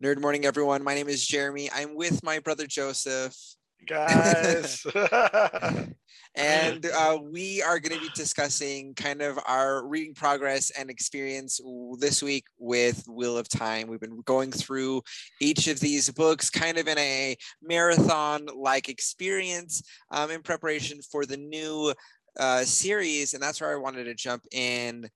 Nerd morning, everyone. My name is Jeremy. I'm with my brother Joseph. Guys. and uh, we are going to be discussing kind of our reading progress and experience this week with Wheel of Time. We've been going through each of these books kind of in a marathon like experience um, in preparation for the new uh, series. And that's where I wanted to jump in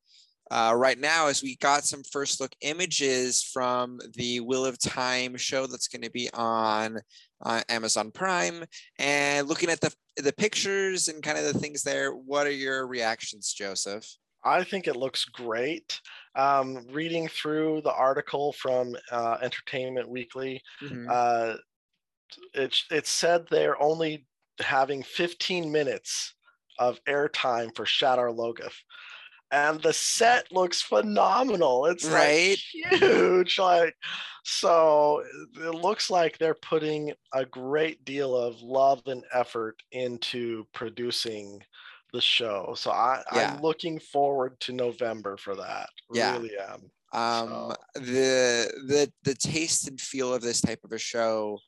uh, right now as we got some first look images from the Wheel of Time show that's going to be on uh, Amazon Prime. And looking at the the pictures and kind of the things there, what are your reactions, Joseph? I think it looks great. Um, reading through the article from uh, Entertainment Weekly, mm-hmm. uh, it, it said they're only having 15 minutes of airtime for Shadar Logoth and the set looks phenomenal. It's right like huge. Like so it looks like they're putting a great deal of love and effort into producing the show. So I, yeah. I'm looking forward to November for that. Yeah. Really am. Um so. the the the taste and feel of this type of a show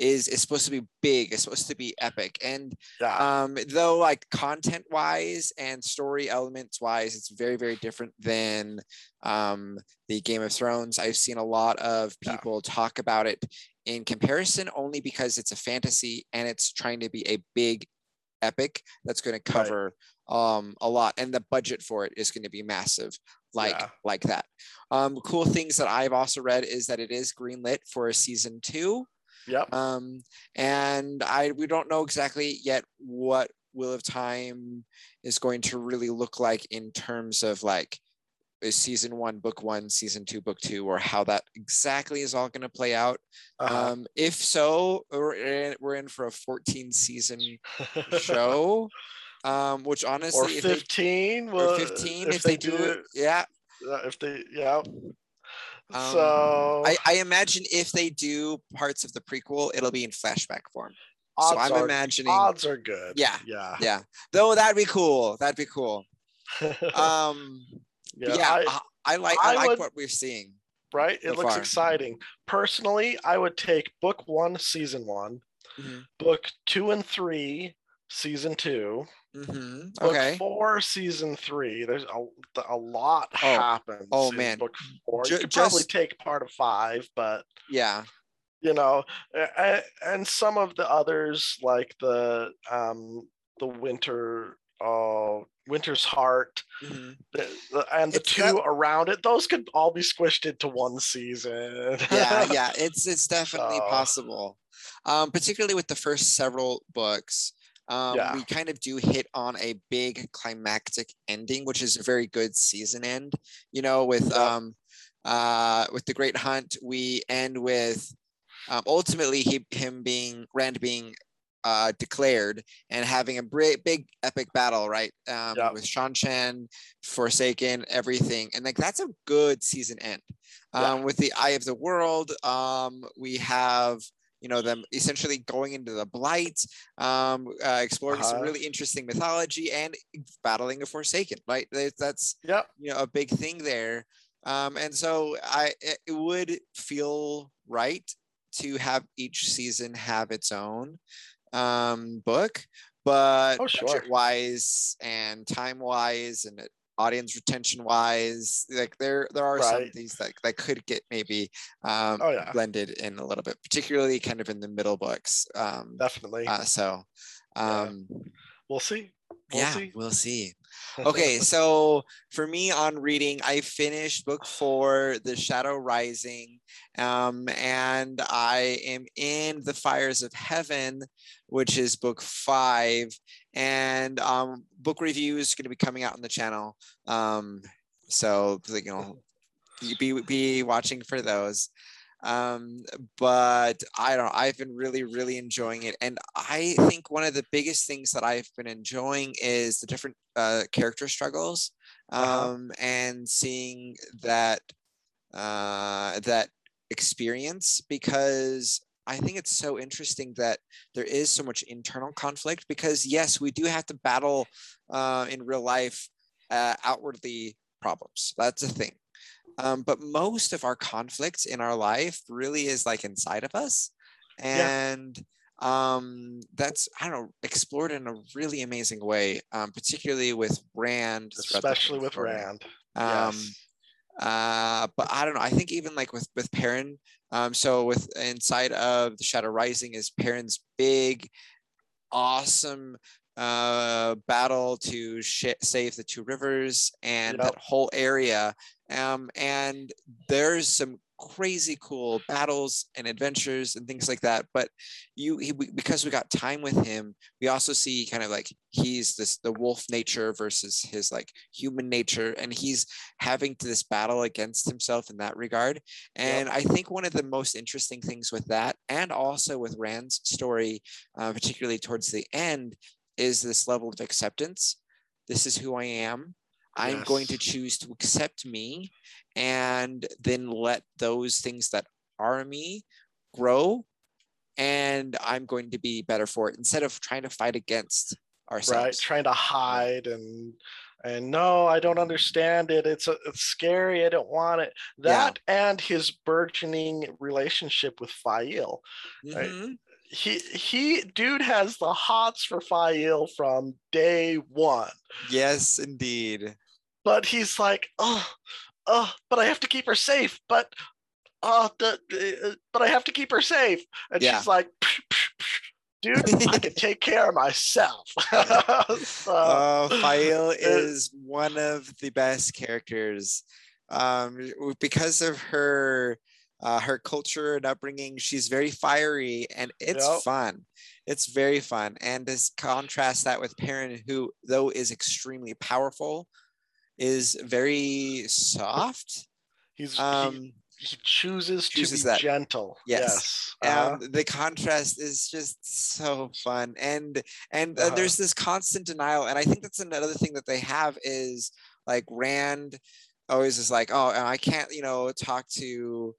is is supposed to be big it's supposed to be epic and yeah. um though like content wise and story elements wise it's very very different than um the game of thrones i've seen a lot of people yeah. talk about it in comparison only because it's a fantasy and it's trying to be a big epic that's going to cover right. um a lot and the budget for it is going to be massive like yeah. like that um cool things that i've also read is that it is greenlit for a season two Yep. Um, and I we don't know exactly yet what Wheel of Time is going to really look like in terms of like season one, book one, season two, book two, or how that exactly is all going to play out. Uh-huh. Um, if so, we're in, we're in for a 14 season show. Um, which honestly, or 15, they, well, or 15 if, if they, they, do it, yeah. If they, yeah, um, so I, I, imagine if they do parts of the prequel, it'll be in flashback form. So I'm are, imagining odds are good. Yeah, yeah, yeah. Though that'd be cool. That'd be cool. um, yeah, yeah I, I, like I, I like would, what we're seeing. Right, it looks far. exciting. Personally, I would take book one, season one, mm-hmm. book two and three, season 2 mm-hmm. Okay. Book four, season three. There's a, a lot oh. happens. Oh man. Book four. you could just... probably take part of five, but yeah. You know, and some of the others like the um the winter uh winter's heart mm-hmm. the, the, and the it's two got... around it those could all be squished into one season yeah yeah it's it's definitely so... possible um particularly with the first several books um, yeah. we kind of do hit on a big climactic ending, which is a very good season end. You know, with um, uh, with the Great Hunt, we end with um, ultimately he, him being Rand being uh, declared and having a big, big epic battle, right? Um, yeah. With Seanchan, Forsaken, everything, and like that's a good season end. Um, yeah. With the Eye of the World, um, we have you know them essentially going into the blight um, uh, exploring uh-huh. some really interesting mythology and battling a forsaken right that's yeah you know a big thing there um, and so i it would feel right to have each season have its own um, book but oh, sure. budget wise and time wise and audience retention wise like there there are right. some things that, that could get maybe um oh, yeah. blended in a little bit particularly kind of in the middle books um definitely uh, so um yeah. we'll see we'll yeah see. we'll see okay so for me on reading i finished book four the shadow rising um, and i am in the fires of heaven which is book five and um, book reviews is going to be coming out on the channel um, so you know be, be watching for those um, but I don't. I've been really, really enjoying it, and I think one of the biggest things that I've been enjoying is the different uh, character struggles, uh-huh. um, uh-huh. and seeing that uh, that experience because I think it's so interesting that there is so much internal conflict because yes, we do have to battle uh, in real life uh, outwardly problems. That's a thing. Um, but most of our conflicts in our life really is like inside of us. And yeah. um, that's, I don't know, explored in a really amazing way, um, particularly with Rand. Especially with Rand. Um, yes. Uh, but I don't know. I think even like with with Perrin, um, so with inside of the Shadow Rising is Perrin's big, awesome uh, battle to sh- save the two rivers and yep. that whole area. Um, and there's some crazy cool battles and adventures and things like that but you he, because we got time with him we also see kind of like he's this the wolf nature versus his like human nature and he's having to this battle against himself in that regard and yep. i think one of the most interesting things with that and also with rand's story uh, particularly towards the end is this level of acceptance this is who i am I'm yes. going to choose to accept me and then let those things that are me grow and I'm going to be better for it instead of trying to fight against ourselves. Right, trying to hide and and no, I don't understand it. It's a, it's scary. I don't want it. That yeah. and his burgeoning relationship with Faile. Mm-hmm. He he dude has the hots for Faile from day one. Yes, indeed. But he's like, oh, oh, but I have to keep her safe. But oh, the, uh, but I have to keep her safe. And yeah. she's like, psh, psh, psh, dude, I can take care of myself. so, uh, Faile is one of the best characters um, because of her uh, her culture and upbringing. She's very fiery, and it's yep. fun. It's very fun, and this contrast that with Perrin, who though is extremely powerful, is very soft. He's um, he, he chooses, chooses to be that. gentle. Yes. yes. Uh-huh. Um, the contrast is just so fun, and and uh, uh-huh. there's this constant denial, and I think that's another thing that they have is like Rand always is like, oh, I can't, you know, talk to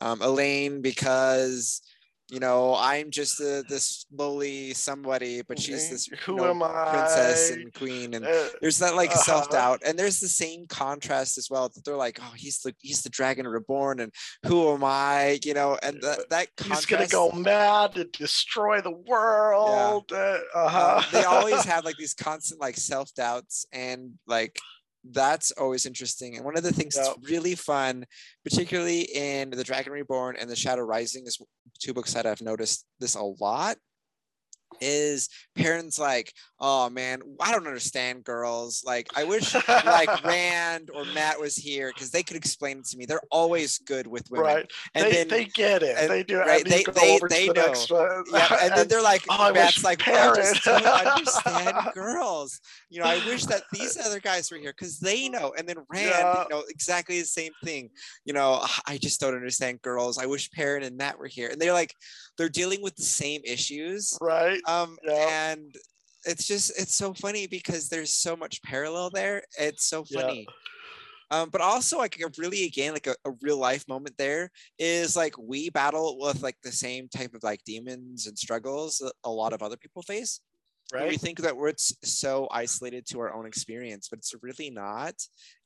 um, Elayne because you know, I'm just a, this lowly somebody, but she's this who know, am I? princess and queen, and uh, there's that like uh-huh. self doubt, and there's the same contrast as well that they're like, oh, he's the he's the dragon reborn, and who am I? You know, and that that he's gonna go mad and destroy the world. Yeah. Uh, uh-huh. um, they always have like these constant like self doubts and like that's always interesting. And one of the things yep. that's really fun, particularly in The Dragon Reborn and The Shadow Rising, is two books that I've noticed this a lot is Perrin's like, oh man, I don't understand girls. Like, I wish like Rand or Mat was here because they could explain it to me. They're always good with women. Right. And they, then they get it. And, they do it. Right. They they, they the know. Yeah. And then they're like, oh, Mat's like, Perrin. I just don't understand girls. You know, I wish that these other guys were here because they know. And then Rand, yeah. you know, exactly the same thing. You know, I just don't understand girls. I wish Perrin and Mat were here. And they're like, they're dealing with the same issues. Right. Um, yeah. and it's just it's so funny because there's so much parallel there. It's so funny. Yeah. Um, but also like a really again like a, a, real life moment there is like we battle with like the same type of like demons and struggles that a lot of other people face right we think that we're so isolated to our own experience but it's really not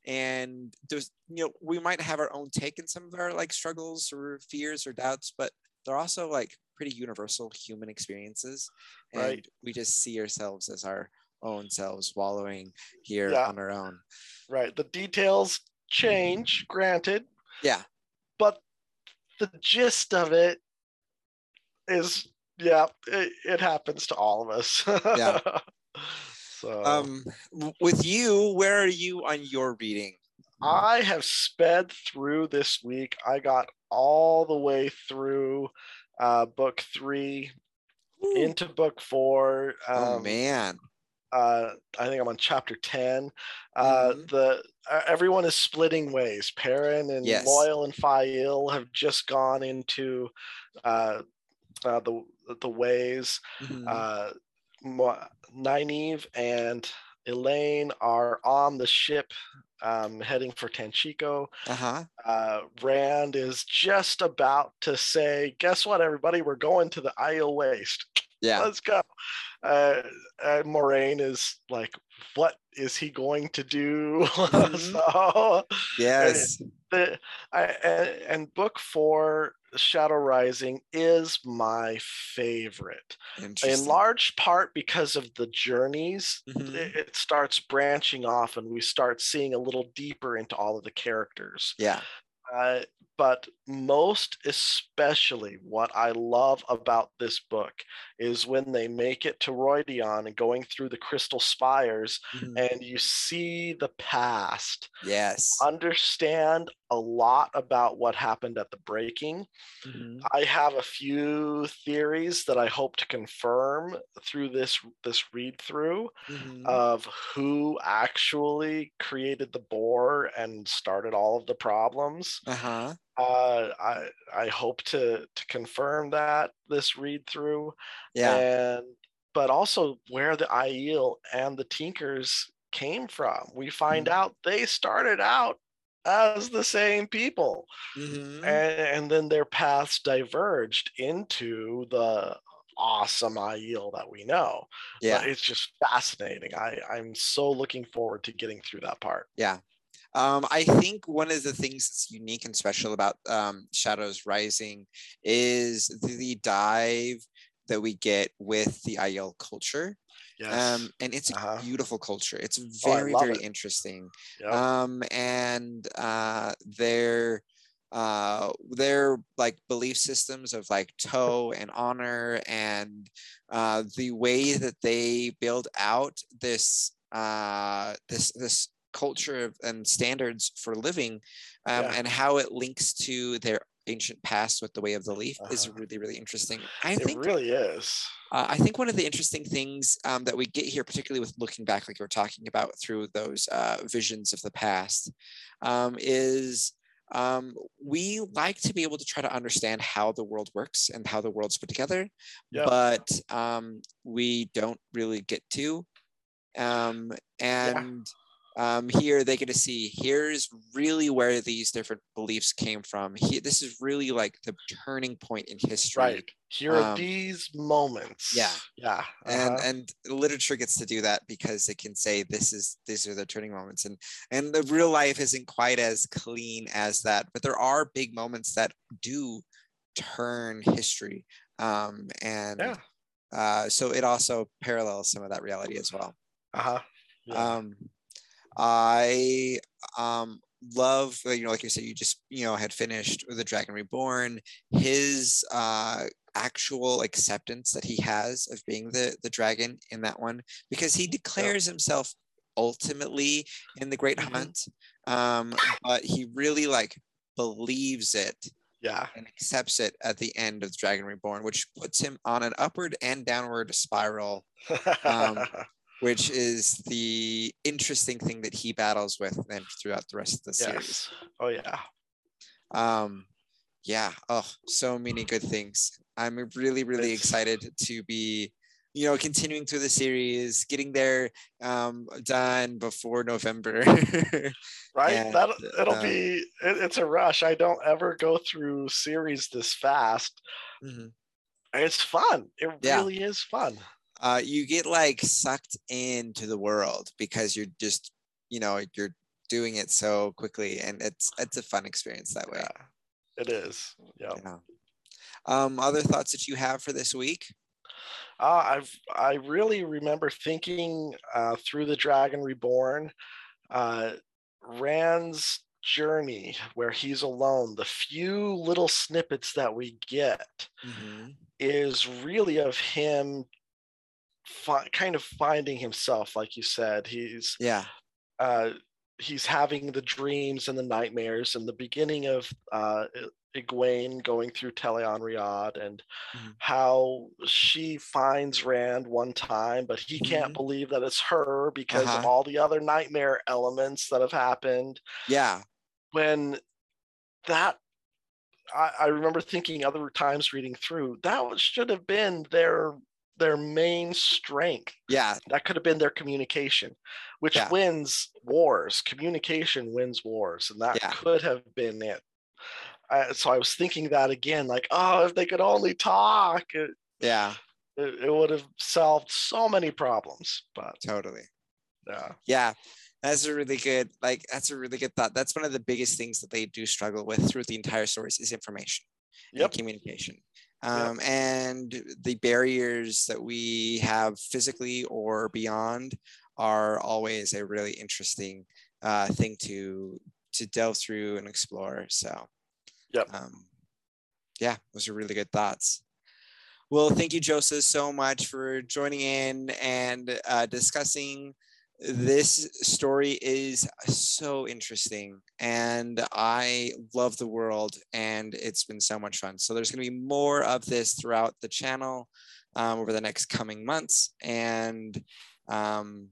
and there's you know we might have our own take in some of our like struggles or fears or doubts but they're also like pretty universal human experiences. And right. we just see ourselves as our own selves wallowing here yeah. on our own. Right. The details change granted. Yeah. But the gist of it is yeah it, it happens to all of us. Yeah. So. Um with you where are you on your reading? I have sped through this week. I got all the way through uh, book three Ooh. into book four. Oh, um, oh man. Uh, I think I'm on chapter 10. Uh, mm-hmm. The uh, everyone is splitting ways. Perrin and yes. Loial and Faile have just gone into uh, uh, the the ways. Mm-hmm. Uh, Nynaeve and Elayne are on the ship um, heading for Tanchico. Uh-huh. Uh, Rand is just about to say, "Guess what, everybody? We're going to the Aiel Waste. Yeah, let's go." Uh, uh, Moiraine is like, "What is he going to do?" Mm-hmm. so, yes, the I, and book four shadow rising is my favorite. In large part because of the journeys mm-hmm. it, it, starts branching off and we start seeing a little deeper into all of the characters. Yeah. Uh, but most especially what I love about this book is when they make it to Rhuidean and going through the crystal spires mm-hmm. and you see the past. Yes. Understand a lot about what happened at the breaking. Mm-hmm. I have a few theories that I hope to confirm through this this read through mm-hmm. of who actually created the bore and started all of the problems. Uh-huh. Uh, I I hope to to confirm that this read through. Yeah. And but also where the Aiel and the Tinkers came from. We find mm-hmm. out they started out as the same people. Mm-hmm. And, and then their paths diverged into the awesome Aiel that we know. Yeah. But it's just fascinating. I, I'm so looking forward to getting through that part. Yeah. Um, I think one of the things that's unique and special about um, Shadows Rising is the dive that we get with the Aiel culture. Yes. Um, and it's uh-huh. a beautiful culture. It's oh, very, oh, very it. interesting. Yep. Um, and uh, their uh, their like belief systems of like toh and honor and uh, the way that they build out this uh, this this culture and standards for living um, yeah. and how it links to their ancient past with the way of the leaf uh-huh. is really really interesting i it think really is uh, i think one of the interesting things um, that we get here particularly with looking back like you were talking about through those uh, visions of the past um, is um, we like to be able to try to understand how the world works and how the world's put together yep. but um, we don't really get to um, and yeah um, here they get to see here's really where these different beliefs came from. This is really like the turning point in history. Right. Here are um, these moments. Yeah. Yeah. Uh-huh. And and literature gets to do that because it can say this is these are the turning moments. And and the real life isn't quite as clean as that, but there are big moments that do turn history. Um, and yeah. uh, so it also parallels some of that reality as well. Uh-huh. Yeah. Um, I um, love, uh, you know, like you said, you just, you know, had finished The Dragon Reborn. His uh, actual acceptance that he has of being the, the dragon in that one, because he declares himself ultimately in The Great mm-hmm. Hunt, um, but he really like believes it yeah and accepts it at the end of the dragon reborn which puts him on an upward and downward spiral um, which is the interesting thing that he battles with then throughout the rest of the series. Yes. Oh yeah. Um, yeah. Oh, so many good things. I'm really, really excited to be, you know, continuing through the series, getting there um, done before November. right. And, that it'll uh, be. It, it's a rush. I don't ever go through series this fast. Mm-hmm. It's fun. It yeah. really is fun uh, you get like sucked into the world because you're just you know you're doing it so quickly and it's it's a fun experience that way yeah, it is yep. yeah um other thoughts that you have for this week uh, I've I really remember thinking uh, through the Dragon Reborn, uh, Rand's journey where he's alone. The few little snippets that we get mm-hmm. is really of him fi- kind of finding himself, like you said. He's yeah. Uh, he's having the dreams and the nightmares, and the beginning of uh, Egwene going through Tel'aran'rhiod and mm-hmm. how she finds Rand one time, but he can't mm-hmm. believe that it's her because uh-huh. of all the other nightmare elements that have happened. Yeah. When that I, I remember thinking other times reading through that should have been their their main strength. Yeah. That could have been their communication, which yeah. wins wars. Communication wins wars. And that yeah. could have been it. Uh, so I was thinking that again, like, oh, if they could only talk. It, yeah. It, it would have solved so many problems. But totally. Yeah. Yeah. That's a really good, like, that's a really good thought. That's one of the biggest things that they do struggle with through the entire stories is information yep. communication. Um, yep. And the barriers that we have physically or beyond are always a really interesting uh, thing to to delve through and explore. So, yep. Um, yeah, those are really good thoughts. Well, thank you, Joseph, so much for joining in and uh, discussing this story is so interesting and I love the world and it's been so much fun. So there's going to be more of this throughout the channel um, over the next coming months and um,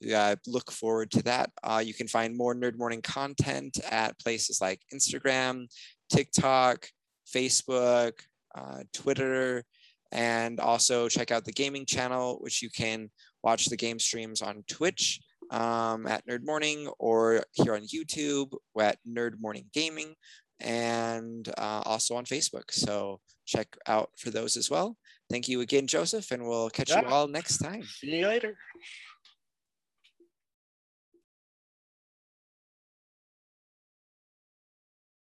yeah, look forward to that. Uh, you can find more Nerd Morning content at places like Instagram, TikTok, Facebook, uh, Twitter, and also check out the gaming channel, which you can watch the game streams on Twitch um, at Nerd Morning or here on YouTube at Nerd Morning Gaming and uh, also on Facebook. So check out for those as well. Thank you again, Joseph, and we'll catch yeah. you all next time. See you later.